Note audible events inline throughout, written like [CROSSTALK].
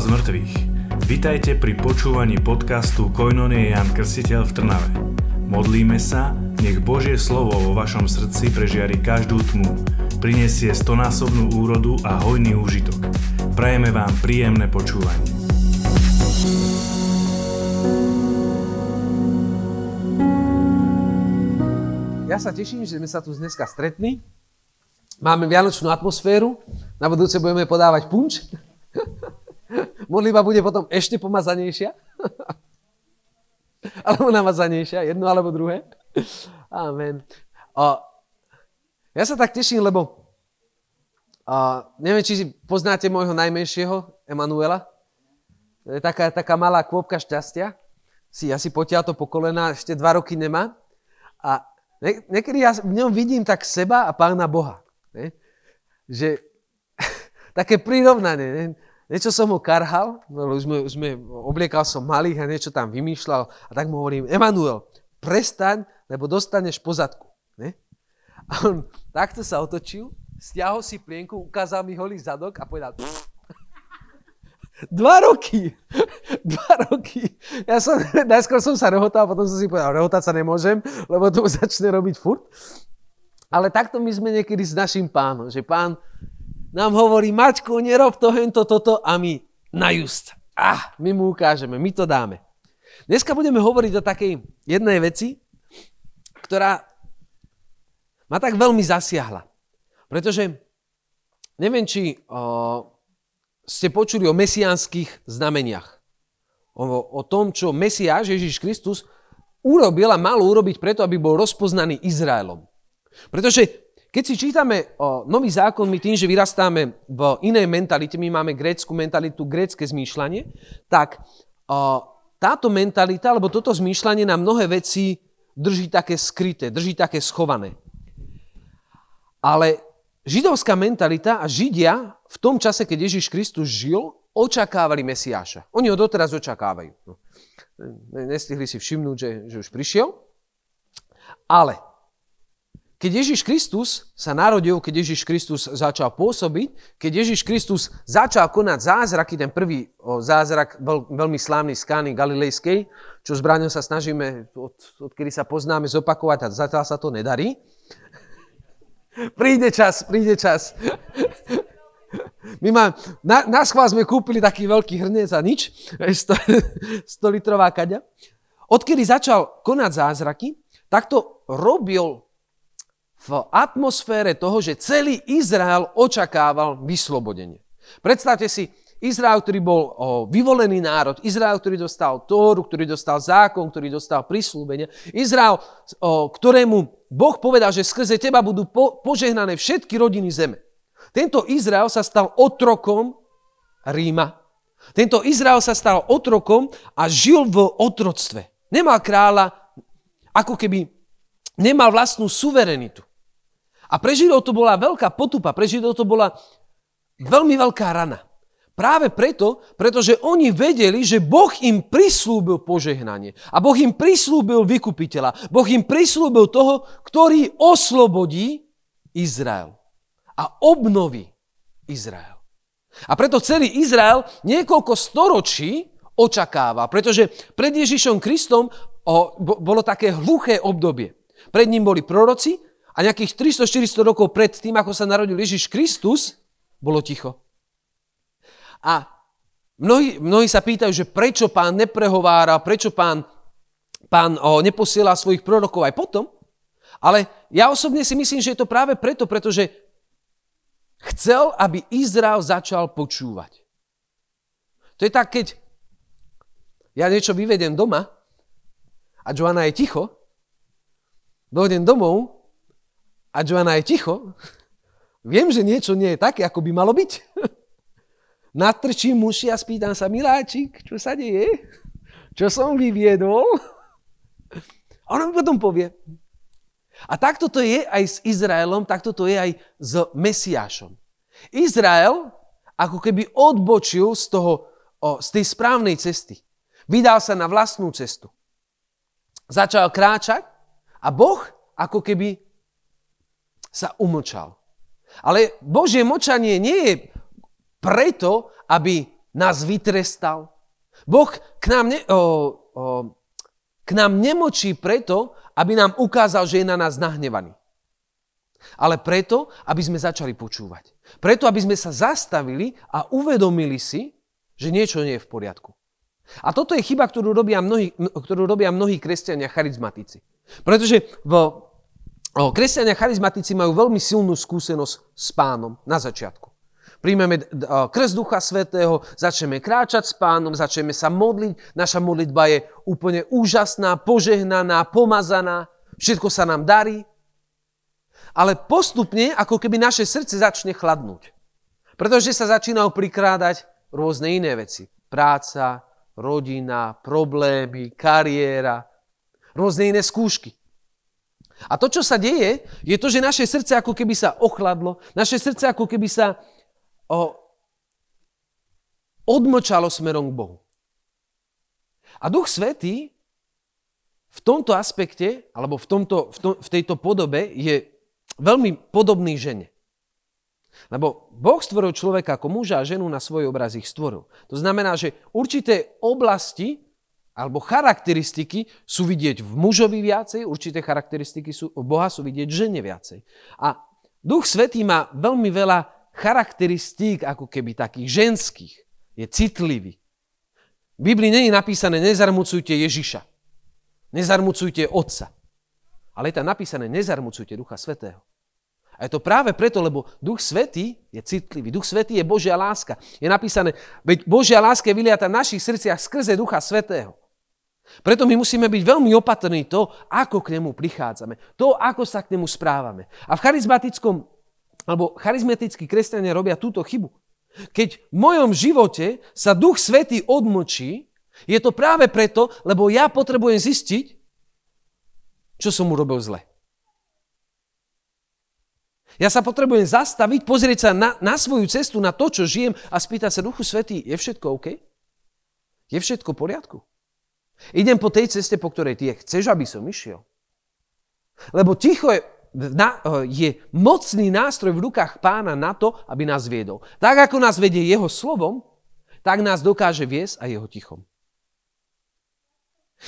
z mŕtvych. Vitajte pri počúvaní podcastu Koinonie Jan Krstiteľ v Trnave. Modlíme sa, nech Božie slovo vo vašom srdci prežiari každú tmu, prinesie stonásobnú úrodu a hojný úžitok. Prajeme vám príjemné počúvanie. Ja sa teším, že sme sa tu dneska stretli. Máme vianočnú atmosféru. Na budúce budeme podávať punč. Modlitba bude potom ešte pomazanejšia. [LAUGHS] alebo namazanejšia, jedno alebo druhé. Amen. A ja sa tak teším, lebo a neviem, či poznáte môjho najmenšieho, Emanuela. To je taká, taká malá kôpka šťastia. Si asi potiaľ to po kolena, ešte dva roky nemá. A ne, niekedy ja v ňom vidím tak seba a pána Boha. Ne? Že [LAUGHS] také prirovnanie. Ne? Niečo som ho karhal, už, sme, už sme, obliekal som malých a niečo tam vymýšľal a tak mu hovorím, Emanuel, prestaň, lebo dostaneš pozadku. Ne? A on takto sa otočil, stiahol si plienku, ukázal mi holý zadok a povedal, Dva roky. [LAUGHS] Dva roky. Ja som, [LAUGHS] najskôr som sa rehotal, potom som si povedal, rehotať sa nemôžem, lebo to začne robiť furt. Ale takto my sme niekedy s našim pánom, že pán nám hovorí, Maťko, nerob to, hento, toto a my na just. Ah, my mu ukážeme, my to dáme. Dneska budeme hovoriť o takej jednej veci, ktorá ma tak veľmi zasiahla. Pretože neviem, či o, ste počuli o mesiánskych znameniach. O, o tom, čo Mesiáš Ježiš Kristus urobil a mal urobiť preto, aby bol rozpoznaný Izraelom. Pretože keď si čítame o nový zákon, my tým, že vyrastáme v inej mentalite, my máme grécku mentalitu, grécke zmýšľanie, tak o, táto mentalita, alebo toto zmýšľanie na mnohé veci drží také skryté, drží také schované. Ale židovská mentalita a Židia v tom čase, keď Ježiš Kristus žil, očakávali Mesiáša. Oni ho doteraz očakávajú. No. Nestihli si všimnúť, že, že už prišiel. Ale keď Ježiš Kristus sa narodil, keď Ježiš Kristus začal pôsobiť, keď Ježiš Kristus začal konať zázraky, ten prvý zázrak bol veľmi slávny z Kány Galilejskej, čo s Bráňom sa snažíme, od, odkedy sa poznáme, zopakovať a zatiaľ sa to nedarí. [LAUGHS] príde čas, príde čas. [LAUGHS] My má, na, na schvál sme kúpili taký veľký hrniec a nič, 100, 100 litrová kaďa. Odkedy začal konať zázraky, tak to robil v atmosfére toho, že celý Izrael očakával vyslobodenie. Predstavte si, Izrael, ktorý bol o, vyvolený národ, Izrael, ktorý dostal Tóru, ktorý dostal zákon, ktorý dostal prislúbenie, Izrael, o, ktorému Boh povedal, že skrze teba budú po, požehnané všetky rodiny zeme. Tento Izrael sa stal otrokom Ríma. Tento Izrael sa stal otrokom a žil v otroctve. Nemal kráľa, ako keby nemal vlastnú suverenitu. A pre Židov to bola veľká potupa, pre Židov to bola veľmi veľká rana. Práve preto, pretože oni vedeli, že Boh im prislúbil požehnanie. A Boh im prislúbil vykupiteľa. Boh im prislúbil toho, ktorý oslobodí Izrael. A obnoví Izrael. A preto celý Izrael niekoľko storočí očakáva, pretože pred Ježišom Kristom bolo také hluché obdobie. Pred ním boli proroci, a nejakých 300-400 rokov pred tým, ako sa narodil Ježiš Kristus, bolo ticho. A mnohí, mnohí sa pýtajú, že prečo pán neprehovára, prečo pán, pán o, neposiela svojich prorokov aj potom. Ale ja osobne si myslím, že je to práve preto, pretože chcel, aby Izrael začal počúvať. To je tak, keď ja niečo vyvedem doma a Joana je ticho, dojdem domov a Joana je ticho, viem, že niečo nie je také, ako by malo byť. [LAUGHS] Natrčím muši a spýtam sa, miláčik, čo sa deje? Čo som vyviedol? A ona mi potom povie. A takto to je aj s Izraelom, takto to je aj s Mesiášom. Izrael ako keby odbočil z, toho, z tej správnej cesty. Vydal sa na vlastnú cestu. Začal kráčať a Boh ako keby sa umlčal. Ale Božie močanie nie je preto, aby nás vytrestal. Boh k nám, ne, o, o, k nám nemočí preto, aby nám ukázal, že je na nás nahnevaný. Ale preto, aby sme začali počúvať. Preto, aby sme sa zastavili a uvedomili si, že niečo nie je v poriadku. A toto je chyba, ktorú robia mnohí, ktorú robia mnohí kresťania charizmatici. Pretože v, kresťania charizmatici majú veľmi silnú skúsenosť s pánom na začiatku. Príjmeme krst Ducha Svetého, začneme kráčať s pánom, začneme sa modliť. Naša modlitba je úplne úžasná, požehnaná, pomazaná. Všetko sa nám darí. Ale postupne, ako keby naše srdce začne chladnúť. Pretože sa začínajú prikrádať rôzne iné veci. Práca, rodina, problémy, kariéra, rôzne iné skúšky. A to, čo sa deje, je to, že naše srdce ako keby sa ochladlo, naše srdce ako keby sa o, odmočalo smerom k Bohu. A Duch Svetý v tomto aspekte, alebo v, tomto, v, tom, v tejto podobe je veľmi podobný žene. Lebo Boh stvoril človeka ako muža a ženu na svoj obraz ich stvoril. To znamená, že určité oblasti alebo charakteristiky sú vidieť v mužovi viacej, určité charakteristiky sú, Boha sú vidieť v žene viacej. A Duch Svetý má veľmi veľa charakteristík ako keby takých ženských. Je citlivý. V Biblii je napísané nezarmucujte Ježiša. Nezarmucujte Otca. Ale je tam napísané nezarmucujte Ducha Svetého. A je to práve preto, lebo Duch Svetý je citlivý. Duch Svetý je Božia láska. Je napísané, veď Božia láska je vyliata v našich srdciach skrze Ducha Svetého. Preto my musíme byť veľmi opatrní to, ako k nemu prichádzame. To, ako sa k nemu správame. A v charizmatickom, alebo charizmatickí kresťania robia túto chybu. Keď v mojom živote sa Duch Svetý odmočí, je to práve preto, lebo ja potrebujem zistiť, čo som mu robil zle. Ja sa potrebujem zastaviť, pozrieť sa na, na svoju cestu, na to, čo žijem a spýtať sa, Duchu Svetý, je všetko OK? Je všetko v poriadku? Idem po tej ceste, po ktorej ty chceš, aby som išiel. Lebo ticho je, na, je mocný nástroj v rukách pána na to, aby nás viedol. Tak ako nás vedie jeho slovom, tak nás dokáže viesť aj jeho tichom.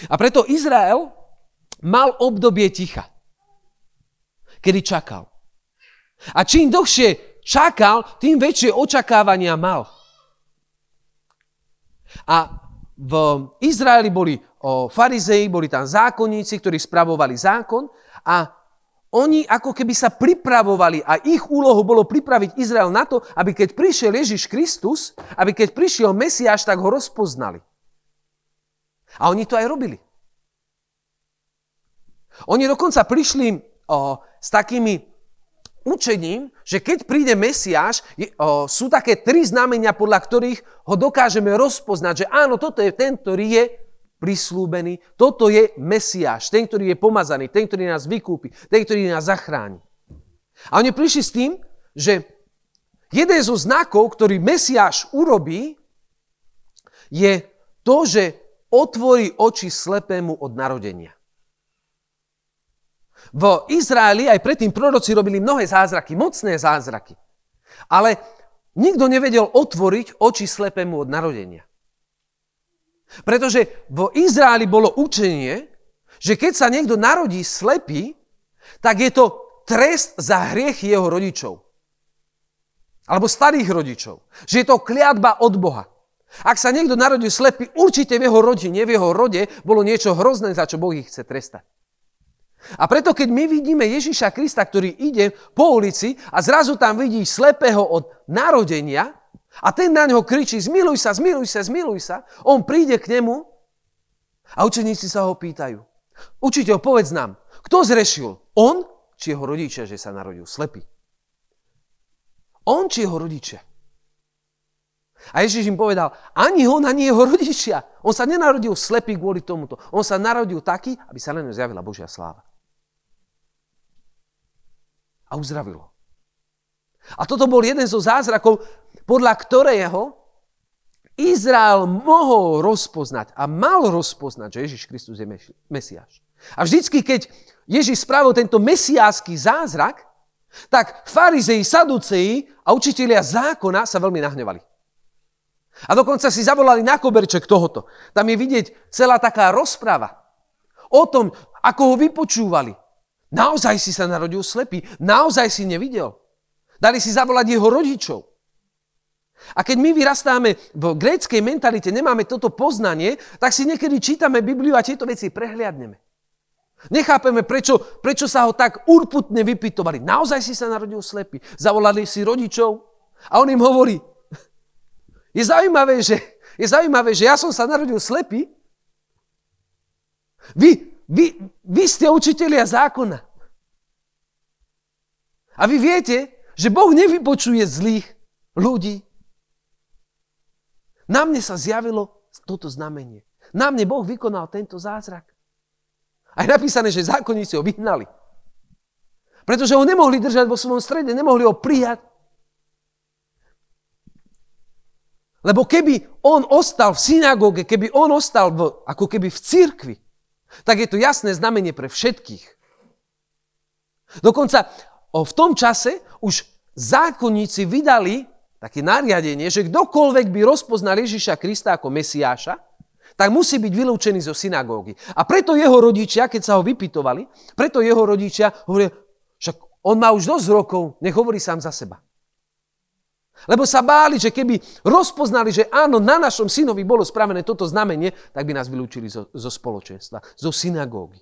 A preto Izrael mal obdobie ticha, kedy čakal. A čím dlhšie čakal, tým väčšie očakávania mal. A v Izraeli boli o, farizei, boli tam zákonníci, ktorí spravovali zákon a oni ako keby sa pripravovali a ich úlohou bolo pripraviť Izrael na to, aby keď prišiel Ježiš Kristus, aby keď prišiel Mesiáš, tak ho rozpoznali. A oni to aj robili. Oni dokonca prišli o, s takými učením, že keď príde Mesiáš, sú také tri znamenia, podľa ktorých ho dokážeme rozpoznať, že áno, toto je ten, ktorý je prislúbený, toto je Mesiáš, ten, ktorý je pomazaný, ten, ktorý nás vykúpi, ten, ktorý nás zachráni. A oni prišli s tým, že jeden zo znakov, ktorý Mesiáš urobí, je to, že otvorí oči slepému od narodenia. V Izraeli aj predtým proroci robili mnohé zázraky, mocné zázraky. Ale nikto nevedel otvoriť oči slepému od narodenia. Pretože v Izraeli bolo učenie, že keď sa niekto narodí slepý, tak je to trest za hriech jeho rodičov. Alebo starých rodičov. Že je to kliatba od Boha. Ak sa niekto narodil slepý, určite v jeho rodine, v jeho rode bolo niečo hrozné, za čo Boh ich chce trestať. A preto, keď my vidíme Ježiša Krista, ktorý ide po ulici a zrazu tam vidí slepého od narodenia a ten na ňo kričí, zmiluj sa, zmiluj sa, zmiluj sa, on príde k nemu a učeníci sa ho pýtajú. Učiteľ, povedz nám, kto zrešil? On či jeho rodičia, že sa narodil slepý? On či jeho rodičia? A Ježiš im povedal, ani on, ani jeho rodičia. On sa nenarodil slepý kvôli tomuto. On sa narodil taký, aby sa na ňu zjavila Božia sláva a uzdravilo. A toto bol jeden zo zázrakov, podľa ktorého Izrael mohol rozpoznať a mal rozpoznať, že Ježiš Kristus je Mesiáš. A vždycky, keď Ježiš spravil tento mesiánsky zázrak, tak farizei, saduceji a učitelia zákona sa veľmi nahnevali. A dokonca si zavolali na koberček tohoto. Tam je vidieť celá taká rozprava o tom, ako ho vypočúvali. Naozaj si sa narodil slepý, naozaj si nevidel. Dali si zavolať jeho rodičov. A keď my vyrastáme v gréckej mentalite, nemáme toto poznanie, tak si niekedy čítame Bibliu a tieto veci prehliadneme. Nechápeme, prečo, prečo sa ho tak urputne vypitovali. Naozaj si sa narodil slepý. Zavolali si rodičov a on im hovorí, [LAUGHS] je zaujímavé, že, je zaujímavé, že ja som sa narodil slepý. Vy, vy, vy ste učitelia zákona. A vy viete, že Boh nevypočuje zlých ľudí. Na mne sa zjavilo toto znamenie. Na mne Boh vykonal tento zázrak. A je napísané, že zákonníci ho vyhnali. Pretože ho nemohli držať vo svojom strede, nemohli ho prijať. Lebo keby on ostal v synagóge, keby on ostal v, ako keby v cirkvi, tak je to jasné znamenie pre všetkých. Dokonca v tom čase už zákonníci vydali také nariadenie, že kdokoľvek by rozpoznal Ježiša Krista ako Mesiáša, tak musí byť vylúčený zo synagógy. A preto jeho rodičia, keď sa ho vypitovali, preto jeho rodičia hovoria, však on má už dosť rokov, nech hovorí sám za seba. Lebo sa báli, že keby rozpoznali, že áno, na našom synovi bolo spravené toto znamenie, tak by nás vylúčili zo, zo spoločenstva, zo synagógy.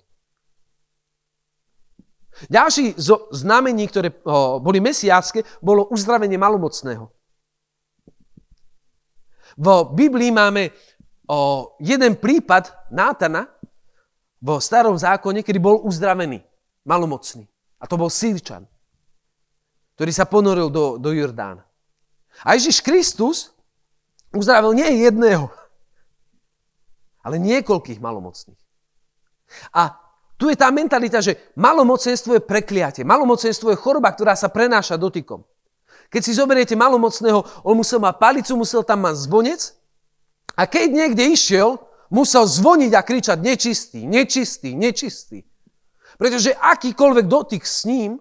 Ďalší zo znamení, ktoré o, boli mesiácké, bolo uzdravenie malomocného. V Biblii máme o, jeden prípad Nátana vo starom zákone, kedy bol uzdravený, malomocný. A to bol Sýrčan, ktorý sa ponoril do, do Jordána. A Ježiš Kristus uzdravil nie jedného, ale niekoľkých malomocných. A tu je tá mentalita, že malomocenstvo je prekliatie. Malomocenstvo je choroba, ktorá sa prenáša dotykom. Keď si zoberiete malomocného, on musel mať palicu, musel tam mať zvonec a keď niekde išiel, musel zvoniť a kričať nečistý, nečistý, nečistý. Pretože akýkoľvek dotyk s ním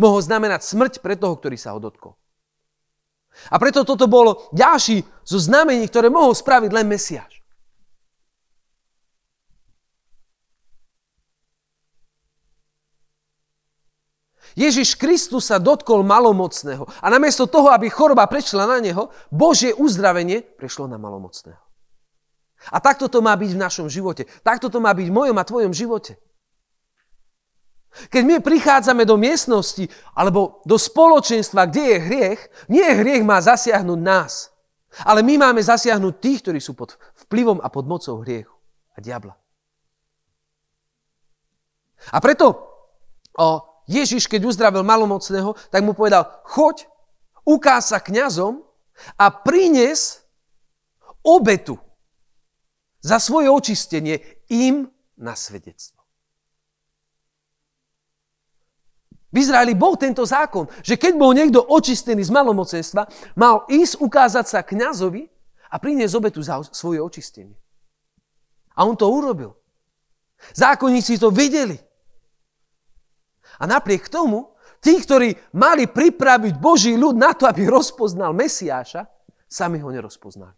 mohol znamenať smrť pre toho, ktorý sa ho dotkol. A preto toto bolo ďalší zo znamení, ktoré mohol spraviť len Mesiáš. Ježiš Kristus sa dotkol malomocného a namiesto toho, aby choroba prešla na neho, Božie uzdravenie prešlo na malomocného. A takto to má byť v našom živote. Takto to má byť v mojom a tvojom živote. Keď my prichádzame do miestnosti alebo do spoločenstva, kde je hriech, nie hriech má zasiahnuť nás, ale my máme zasiahnuť tých, ktorí sú pod vplyvom a pod mocou hriechu a diabla. A preto o, Ježiš, keď uzdravil malomocného, tak mu povedal, choď, ukáž sa kňazom a prines obetu za svoje očistenie im na svedectvo. V Izraeli bol tento zákon, že keď bol niekto očistený z malomocenstva, mal ísť ukázať sa kňazovi a priniesť obetu za svoje očistenie. A on to urobil. Zákonníci to videli. A napriek tomu, tí, ktorí mali pripraviť Boží ľud na to, aby rozpoznal Mesiáša, sami ho nerozpoznali.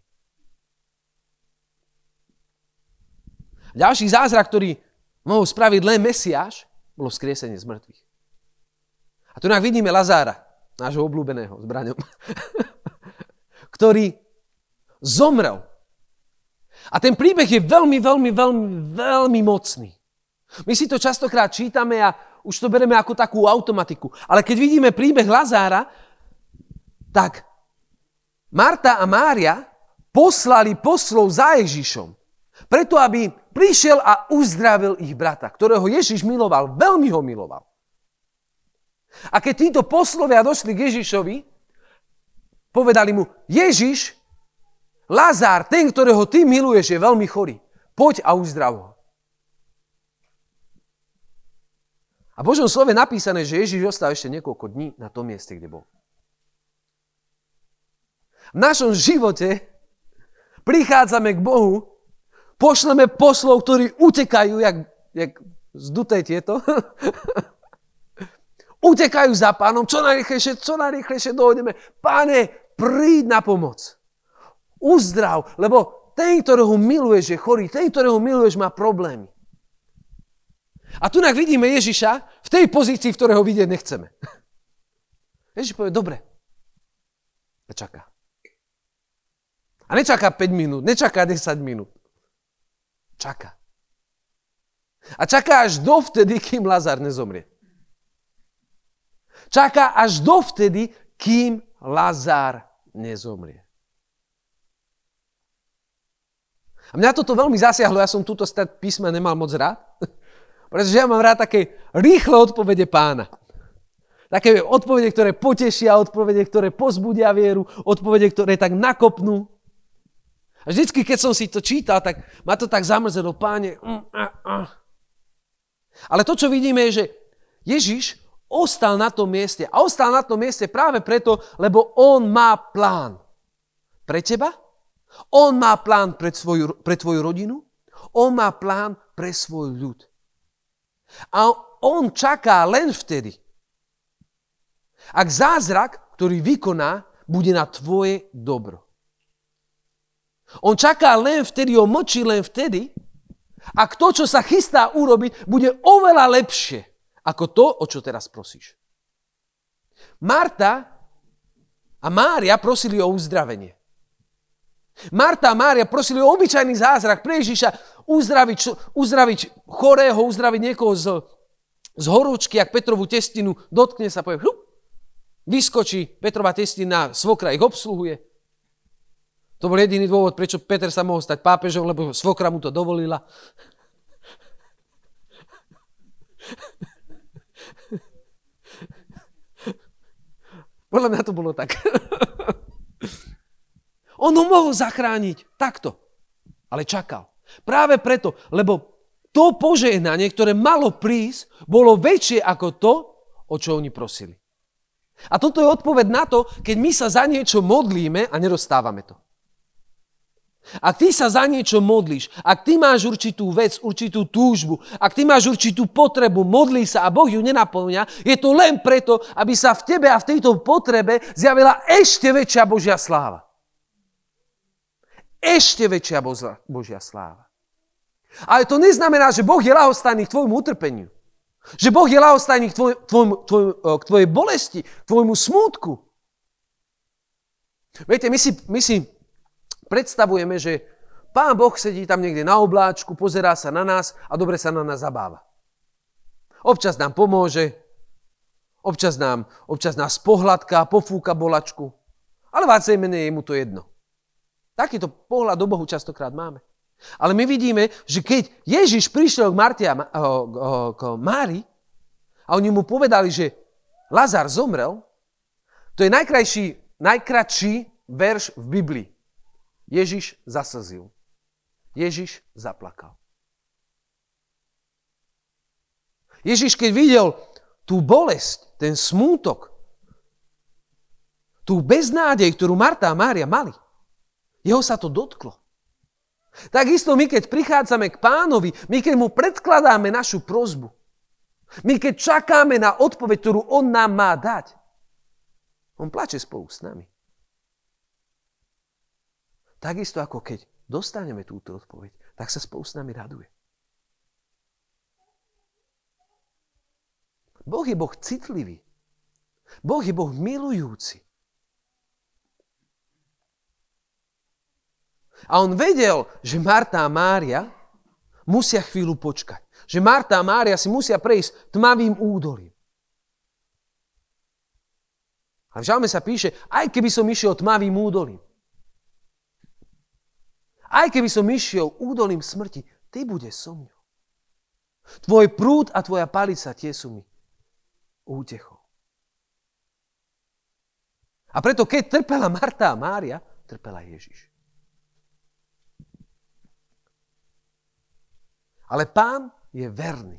Ďalší zázrak, ktorý mohol spraviť len Mesiáš, bolo skriesenie z mŕtvych. A tu vidíme Lazára, nášho obľúbeného zbraňom, [LAUGHS] ktorý zomrel. A ten príbeh je veľmi, veľmi, veľmi, veľmi mocný. My si to častokrát čítame a už to bereme ako takú automatiku. Ale keď vidíme príbeh Lazára, tak Marta a Mária poslali poslov za Ježišom. Preto, aby prišiel a uzdravil ich brata, ktorého Ježiš miloval, veľmi ho miloval. A keď títo poslovia došli k Ježišovi, povedali mu, Ježiš, Lazár, ten, ktorého ty miluješ, je veľmi chorý. Poď a uzdrav ho. A v Božom slove napísané, že Ježiš ostal ešte niekoľko dní na tom mieste, kde bol. V našom živote prichádzame k Bohu, pošleme poslov, ktorí utekajú, jak, jak zduté tieto, [LAUGHS] utekajú za pánom, čo najrychlejšie, čo najrychlejšie dojdeme. Páne, príď na pomoc. uzdrav, lebo ten, ktorého miluješ, je chorý, ten, ktorého miluješ, má problémy. A tu vidíme Ježiša v tej pozícii, v ktorého vidieť nechceme. [LAUGHS] Ježiš povie, dobre. A čaká. A nečaká 5 minút, nečaká 10 minút. Čaká. A čaká až dovtedy, kým Lazar nezomrie. Čaká až dovtedy, kým Lazár nezomrie. A mňa toto veľmi zasiahlo, ja som túto stať písma nemal moc rád, [LAUGHS] pretože ja mám rád také rýchle odpovede pána. Také odpovede, ktoré potešia, odpovede, ktoré pozbudia vieru, odpovede, ktoré tak nakopnú. A vždycky, keď som si to čítal, tak ma to tak zamrzelo, páne. Mm, uh, uh. Ale to, čo vidíme, je, že Ježiš ostal na tom mieste. A ostal na tom mieste práve preto, lebo on má plán. Pre teba? On má plán pre, svoju, pre tvoju rodinu, on má plán pre svoj ľud. A on čaká len vtedy, ak zázrak, ktorý vykoná, bude na tvoje dobro. On čaká len vtedy, on močí len vtedy, ak to, čo sa chystá urobiť, bude oveľa lepšie ako to, o čo teraz prosíš. Marta a Mária prosili o uzdravenie. Marta a Mária prosili o obyčajný zázrak pre Ježiša uzdraviť, uzdraviť chorého, uzdraviť niekoho z, z horúčky, ak Petrovú testinu dotkne sa, povie, hrup, vyskočí Petrová testina, svokra ich obsluhuje. To bol jediný dôvod, prečo Peter sa mohol stať pápežom, lebo svokra mu to dovolila. Podľa mňa to bolo tak. [LAUGHS] On ho mohol zachrániť takto, ale čakal. Práve preto, lebo to požehnanie, ktoré malo prísť, bolo väčšie ako to, o čo oni prosili. A toto je odpoveď na to, keď my sa za niečo modlíme a nedostávame to. Ak ty sa za niečo modlíš, ak ty máš určitú vec, určitú túžbu, ak ty máš určitú potrebu, modlí sa a Boh ju nenaplňa, je to len preto, aby sa v tebe a v tejto potrebe zjavila ešte väčšia Božia sláva ešte väčšia Božia sláva. Ale to neznamená, že Boh je lahostajný k tvojmu utrpeniu. Že Boh je lahostajný k, tvoj, tvoj, tvoj, k tvojej bolesti, k tvojmu smútku. Viete, my si, my si predstavujeme, že Pán Boh sedí tam niekde na obláčku, pozerá sa na nás a dobre sa na nás zabáva. Občas nám pomôže, občas, nám, občas nás pohľadká, pofúka bolačku, ale vácej menej je mu to jedno. Takýto pohľad do Bohu častokrát máme. Ale my vidíme, že keď Ježiš prišiel k, Marti a, k Mári a oni mu povedali, že Lazar zomrel, to je najkrajší, najkratší verš v Biblii. Ježiš zaslzil. Ježiš zaplakal. Ježiš, keď videl tú bolesť, ten smútok, tú beznádej, ktorú Marta a Mária mali, jeho sa to dotklo. Takisto my, keď prichádzame k pánovi, my keď mu predkladáme našu prozbu, my keď čakáme na odpoveď, ktorú on nám má dať, on plače spolu s nami. Takisto ako keď dostaneme túto odpoveď, tak sa spolu s nami raduje. Boh je Boh citlivý. Boh je Boh milujúci. A on vedel, že Marta a Mária musia chvíľu počkať. Že Marta a Mária si musia prejsť tmavým údolím. A v žalme sa píše, aj keby som išiel tmavým údolím, aj keby som išiel údolím smrti, ty bude so mňou. Tvoj prúd a tvoja palica tie sú mi útechou. A preto, keď trpela Marta a Mária, trpela Ježiš. Ale pán je verný.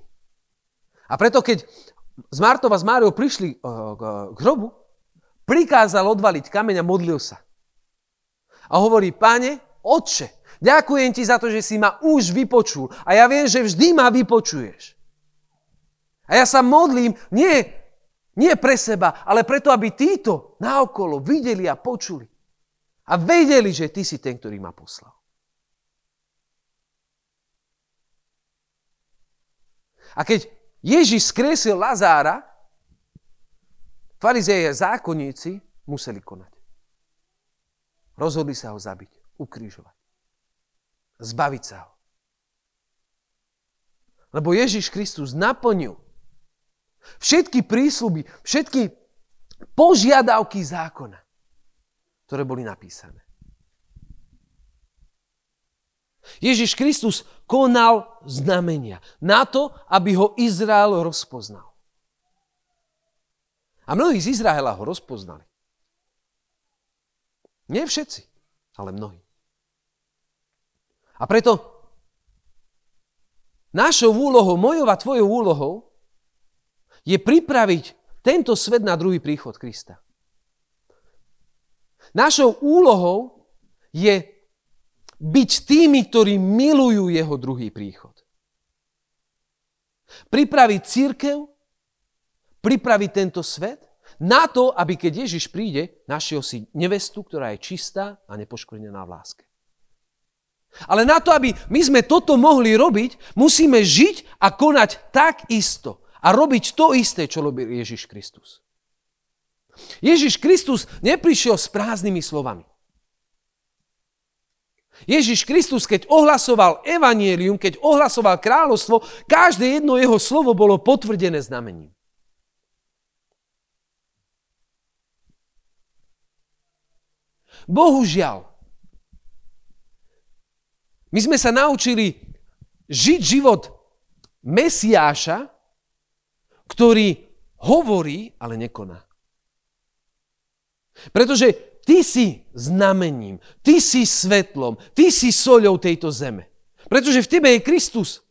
A preto, keď z Martova s Máriou prišli eh, k hrobu, prikázal odvaliť kameň a modlil sa. A hovorí, páne, otče, ďakujem ti za to, že si ma už vypočul. A ja viem, že vždy ma vypočuješ. A ja sa modlím nie, nie pre seba, ale preto, aby títo naokolo videli a počuli. A vedeli, že ty si ten, ktorý ma poslal. A keď Ježiš skresil Lazára, farizeje a zákonníci museli konať. Rozhodli sa ho zabiť, ukrižovať. Zbaviť sa ho. Lebo Ježiš Kristus naplnil všetky prísľuby, všetky požiadavky zákona, ktoré boli napísané. Ježiš Kristus konal znamenia na to, aby ho Izrael rozpoznal. A mnohí z Izraela ho rozpoznali. Nie všetci, ale mnohí. A preto našou úlohou, mojou a tvojou úlohou je pripraviť tento svet na druhý príchod Krista. Našou úlohou je byť tými, ktorí milujú jeho druhý príchod. Pripraviť církev, pripraviť tento svet na to, aby keď Ježiš príde, našiel si nevestu, ktorá je čistá a nepoškvrnená v láske. Ale na to, aby my sme toto mohli robiť, musíme žiť a konať tak isto, a robiť to isté, čo robil Ježiš Kristus. Ježiš Kristus neprišiel s prázdnymi slovami. Ježiš Kristus, keď ohlasoval evanielium, keď ohlasoval kráľovstvo, každé jedno jeho slovo bolo potvrdené znamením. Bohužiaľ, my sme sa naučili žiť život Mesiáša, ktorý hovorí, ale nekoná. Pretože ty si znamením, ty si svetlom, ty si soľou tejto zeme. Pretože v tebe je Kristus.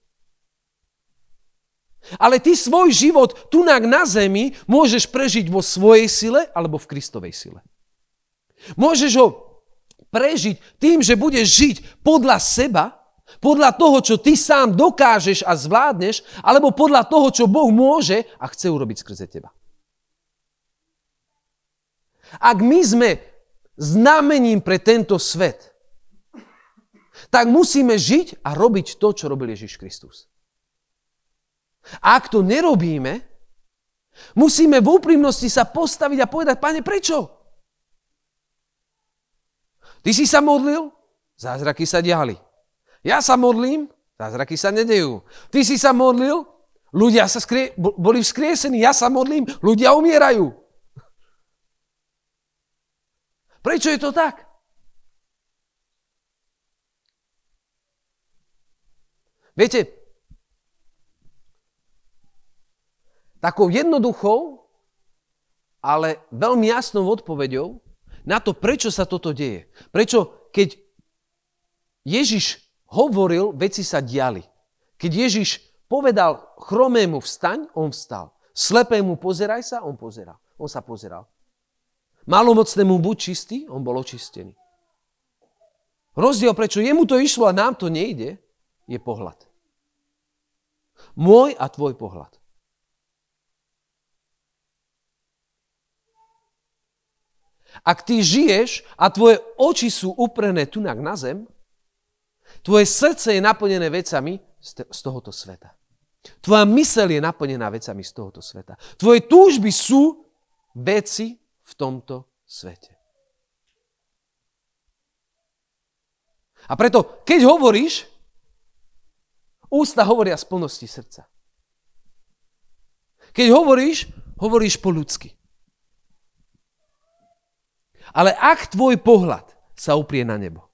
Ale ty svoj život tunak na zemi môžeš prežiť vo svojej sile alebo v Kristovej sile. Môžeš ho prežiť tým, že budeš žiť podľa seba podľa toho, čo ty sám dokážeš a zvládneš, alebo podľa toho, čo Boh môže a chce urobiť skrze teba. Ak my sme znamením pre tento svet, tak musíme žiť a robiť to, čo robil Ježiš Kristus. A ak to nerobíme, musíme v úprimnosti sa postaviť a povedať, pane, prečo? Ty si sa modlil, zázraky sa diali. Ja sa modlím, zázraky sa nedejú. Ty si sa modlil, ľudia sa skrie, boli vzkriesení, ja sa modlím, ľudia umierajú. Prečo je to tak? Viete, takou jednoduchou, ale veľmi jasnou odpoveďou na to, prečo sa toto deje. Prečo, keď Ježiš hovoril, veci sa diali. Keď Ježiš povedal chromému vstaň, on vstal. Slepému pozeraj sa, on pozeral. On sa pozeral. Malomocnému buď čistý, on bol očistený. Rozdiel, prečo jemu to išlo a nám to nejde, je pohľad. Môj a tvoj pohľad. Ak ty žiješ a tvoje oči sú uprené tunak na zem, Tvoje srdce je naplnené vecami z tohoto sveta. Tvoja mysel je naplnená vecami z tohoto sveta. Tvoje túžby sú veci v tomto svete. A preto, keď hovoríš, ústa hovoria z plnosti srdca. Keď hovoríš, hovoríš po ľudsky. Ale ak tvoj pohľad sa uprie na nebo,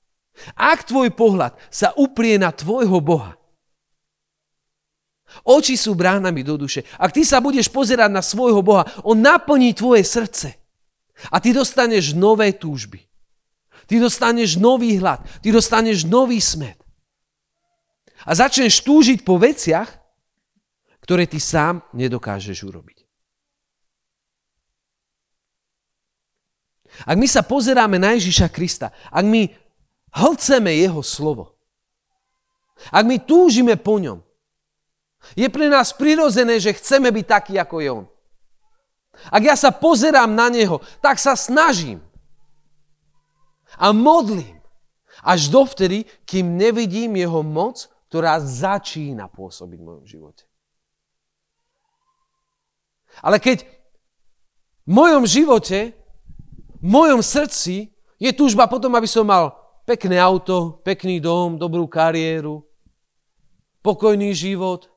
ak tvoj pohľad sa uprie na tvojho Boha, oči sú bránami do duše. Ak ty sa budeš pozerať na svojho Boha, on naplní tvoje srdce. A ty dostaneš nové túžby. Ty dostaneš nový hlad. Ty dostaneš nový smet. A začneš túžiť po veciach, ktoré ty sám nedokážeš urobiť. Ak my sa pozeráme na Ježiša Krista, ak my hlceme jeho slovo, ak my túžime po ňom, je pre nás prirozené, že chceme byť taký, ako je on. Ak ja sa pozerám na neho, tak sa snažím, a modlím. Až dovtedy, kým nevidím jeho moc, ktorá začína pôsobiť v mojom živote. Ale keď v mojom živote, v mojom srdci je túžba potom, aby som mal pekné auto, pekný dom, dobrú kariéru, pokojný život,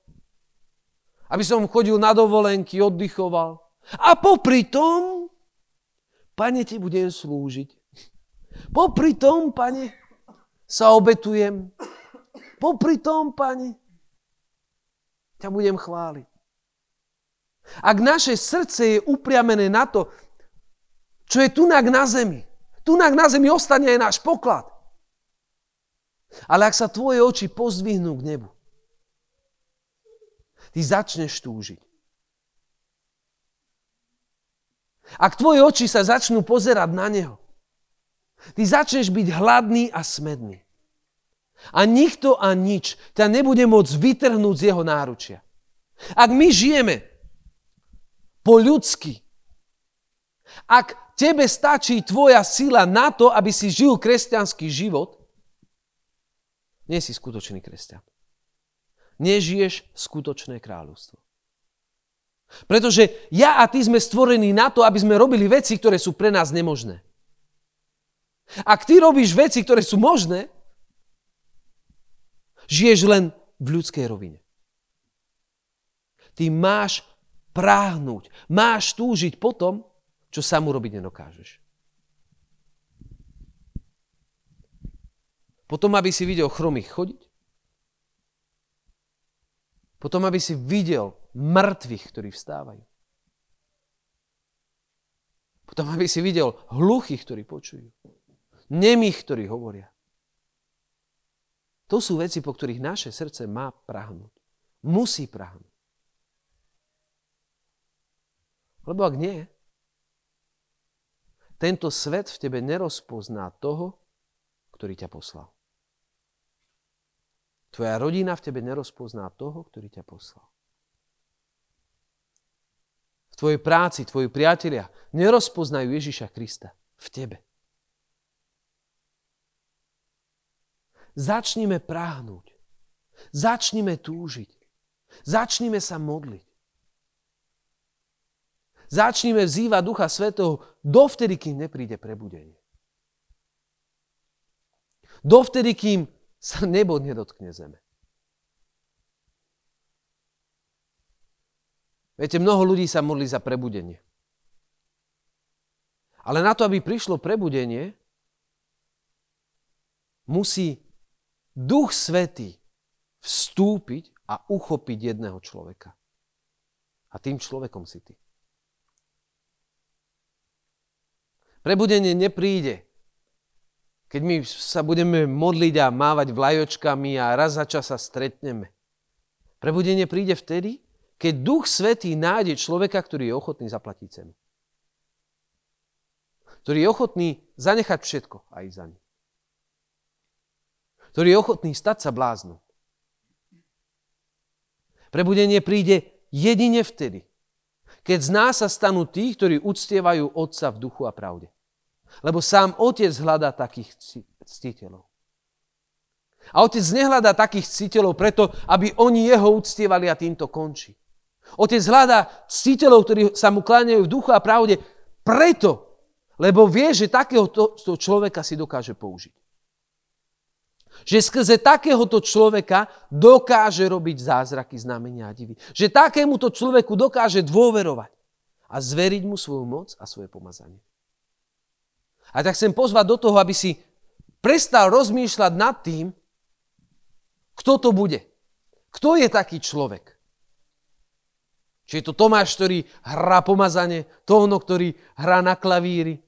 aby som chodil na dovolenky, oddychoval. A popri tom, pane, ti budem slúžiť. Popri tom, pane, sa obetujem. Popri tom, pane, ťa budem chváliť. Ak naše srdce je upriamené na to, čo je tunak na zemi, tunak na zemi ostane aj náš poklad. Ale ak sa tvoje oči pozdvihnú k nebu, ty začneš túžiť. Ak tvoje oči sa začnú pozerať na Neho, ty začneš byť hladný a smedný. A nikto a nič ťa nebude môcť vytrhnúť z Jeho náručia. Ak my žijeme po ľudsky, ak tebe stačí tvoja sila na to, aby si žil kresťanský život, nie si skutočný kresťan. Nežiješ skutočné kráľovstvo. Pretože ja a ty sme stvorení na to, aby sme robili veci, ktoré sú pre nás nemožné. Ak ty robíš veci, ktoré sú možné, žiješ len v ľudskej rovine. Ty máš práhnuť, máš túžiť po tom, čo sám urobiť nedokážeš. Potom, aby si videl chromých chodiť, potom, aby si videl mŕtvych, ktorí vstávajú. Potom, aby si videl hluchých, ktorí počujú. Nemých, ktorí hovoria. To sú veci, po ktorých naše srdce má prahnúť. Musí prahnúť. Lebo ak nie, tento svet v tebe nerozpozná toho, ktorý ťa poslal. Tvoja rodina v tebe nerozpozná toho, ktorý ťa poslal. V tvojej práci, tvoji priatelia nerozpoznajú Ježiša Krista v tebe. Začnime práhnuť. Začnime túžiť. Začnime sa modliť. Začnime vzývať Ducha Svetého dovtedy, kým nepríde prebudenie. Dovtedy, kým sa nebo nedotkne zeme. Viete, mnoho ľudí sa modlí za prebudenie. Ale na to, aby prišlo prebudenie, musí Duch Svetý vstúpiť a uchopiť jedného človeka. A tým človekom si ty. Prebudenie nepríde, keď my sa budeme modliť a mávať vlajočkami a raz za čas sa stretneme. Prebudenie príde vtedy, keď Duch Svetý nájde človeka, ktorý je ochotný zaplatiť cenu. Ktorý je ochotný zanechať všetko a ísť za ním. Ktorý je ochotný stať sa bláznom. Prebudenie príde jedine vtedy, keď z nás sa stanú tí, ktorí uctievajú Otca v duchu a pravde. Lebo sám otec hľadá takých ctiteľov. A otec nehľadá takých ctiteľov preto, aby oni jeho uctievali a týmto končí. Otec hľadá ctiteľov, ktorí sa mu kláňajú v duchu a pravde preto, lebo vie, že takéhoto človeka si dokáže použiť. Že skrze takéhoto človeka dokáže robiť zázraky, znamenia a divy. Že takémuto človeku dokáže dôverovať a zveriť mu svoju moc a svoje pomazanie. A tak chcem pozvať do toho, aby si prestal rozmýšľať nad tým, kto to bude. Kto je taký človek? Či je to Tomáš, ktorý hrá pomazanie, Tóno, ktorý hrá na klavíri,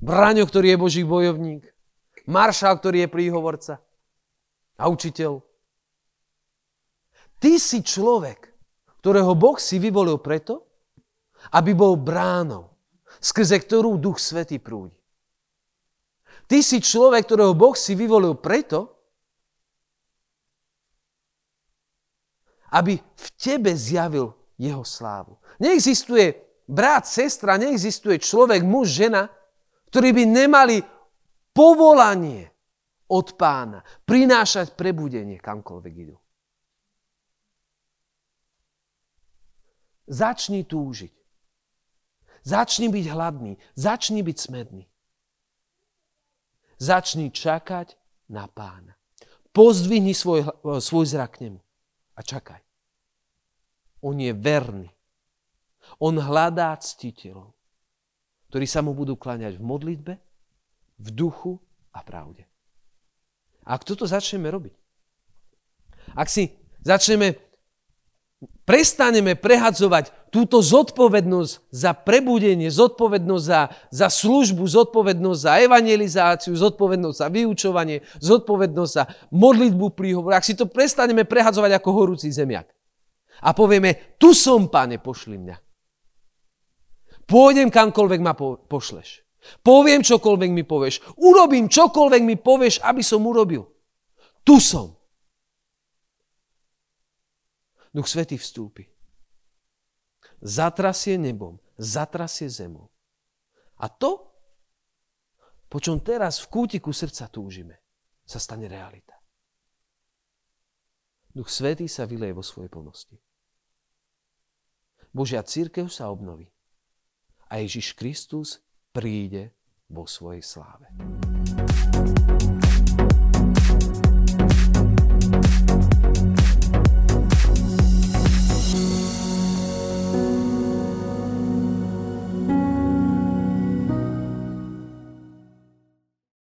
Braňo, ktorý je Boží bojovník, Maršal, ktorý je príhovorca a učiteľ. Ty si človek, ktorého Boh si vyvolil preto, aby bol bránou skrze ktorú Duch Svetý prúdi. Ty si človek, ktorého Boh si vyvolil preto, aby v tebe zjavil jeho slávu. Neexistuje brat, sestra, neexistuje človek, muž, žena, ktorí by nemali povolanie od pána prinášať prebudenie kamkoľvek idú. Začni túžiť. Začni byť hladný. Začni byť smedný. Začni čakať na pána. Pozdvihni svoj, svoj zrak k nemu a čakaj. On je verný. On hľadá ctiteľov, ktorí sa mu budú kláňať v modlitbe, v duchu a pravde. A ak toto začneme robiť, ak si začneme prestaneme prehadzovať túto zodpovednosť za prebudenie, zodpovednosť za, za službu, zodpovednosť za evangelizáciu, zodpovednosť za vyučovanie, zodpovednosť za modlitbu príhovor, ak si to prestaneme prehadzovať ako horúci zemiak a povieme, tu som, pane, pošli mňa. Pôjdem kamkoľvek ma po, pošleš. Poviem čokoľvek mi povieš. Urobím čokoľvek mi povieš, aby som urobil. Tu som. Duch Svetý vstúpi. Zatrasie nebom, zatrasie zemou. A to, po čom teraz v kútiku srdca túžime, sa stane realita. Duch Svetý sa vyleje vo svojej plnosti. Božia církev sa obnoví. A Ježiš Kristus príde vo svojej sláve.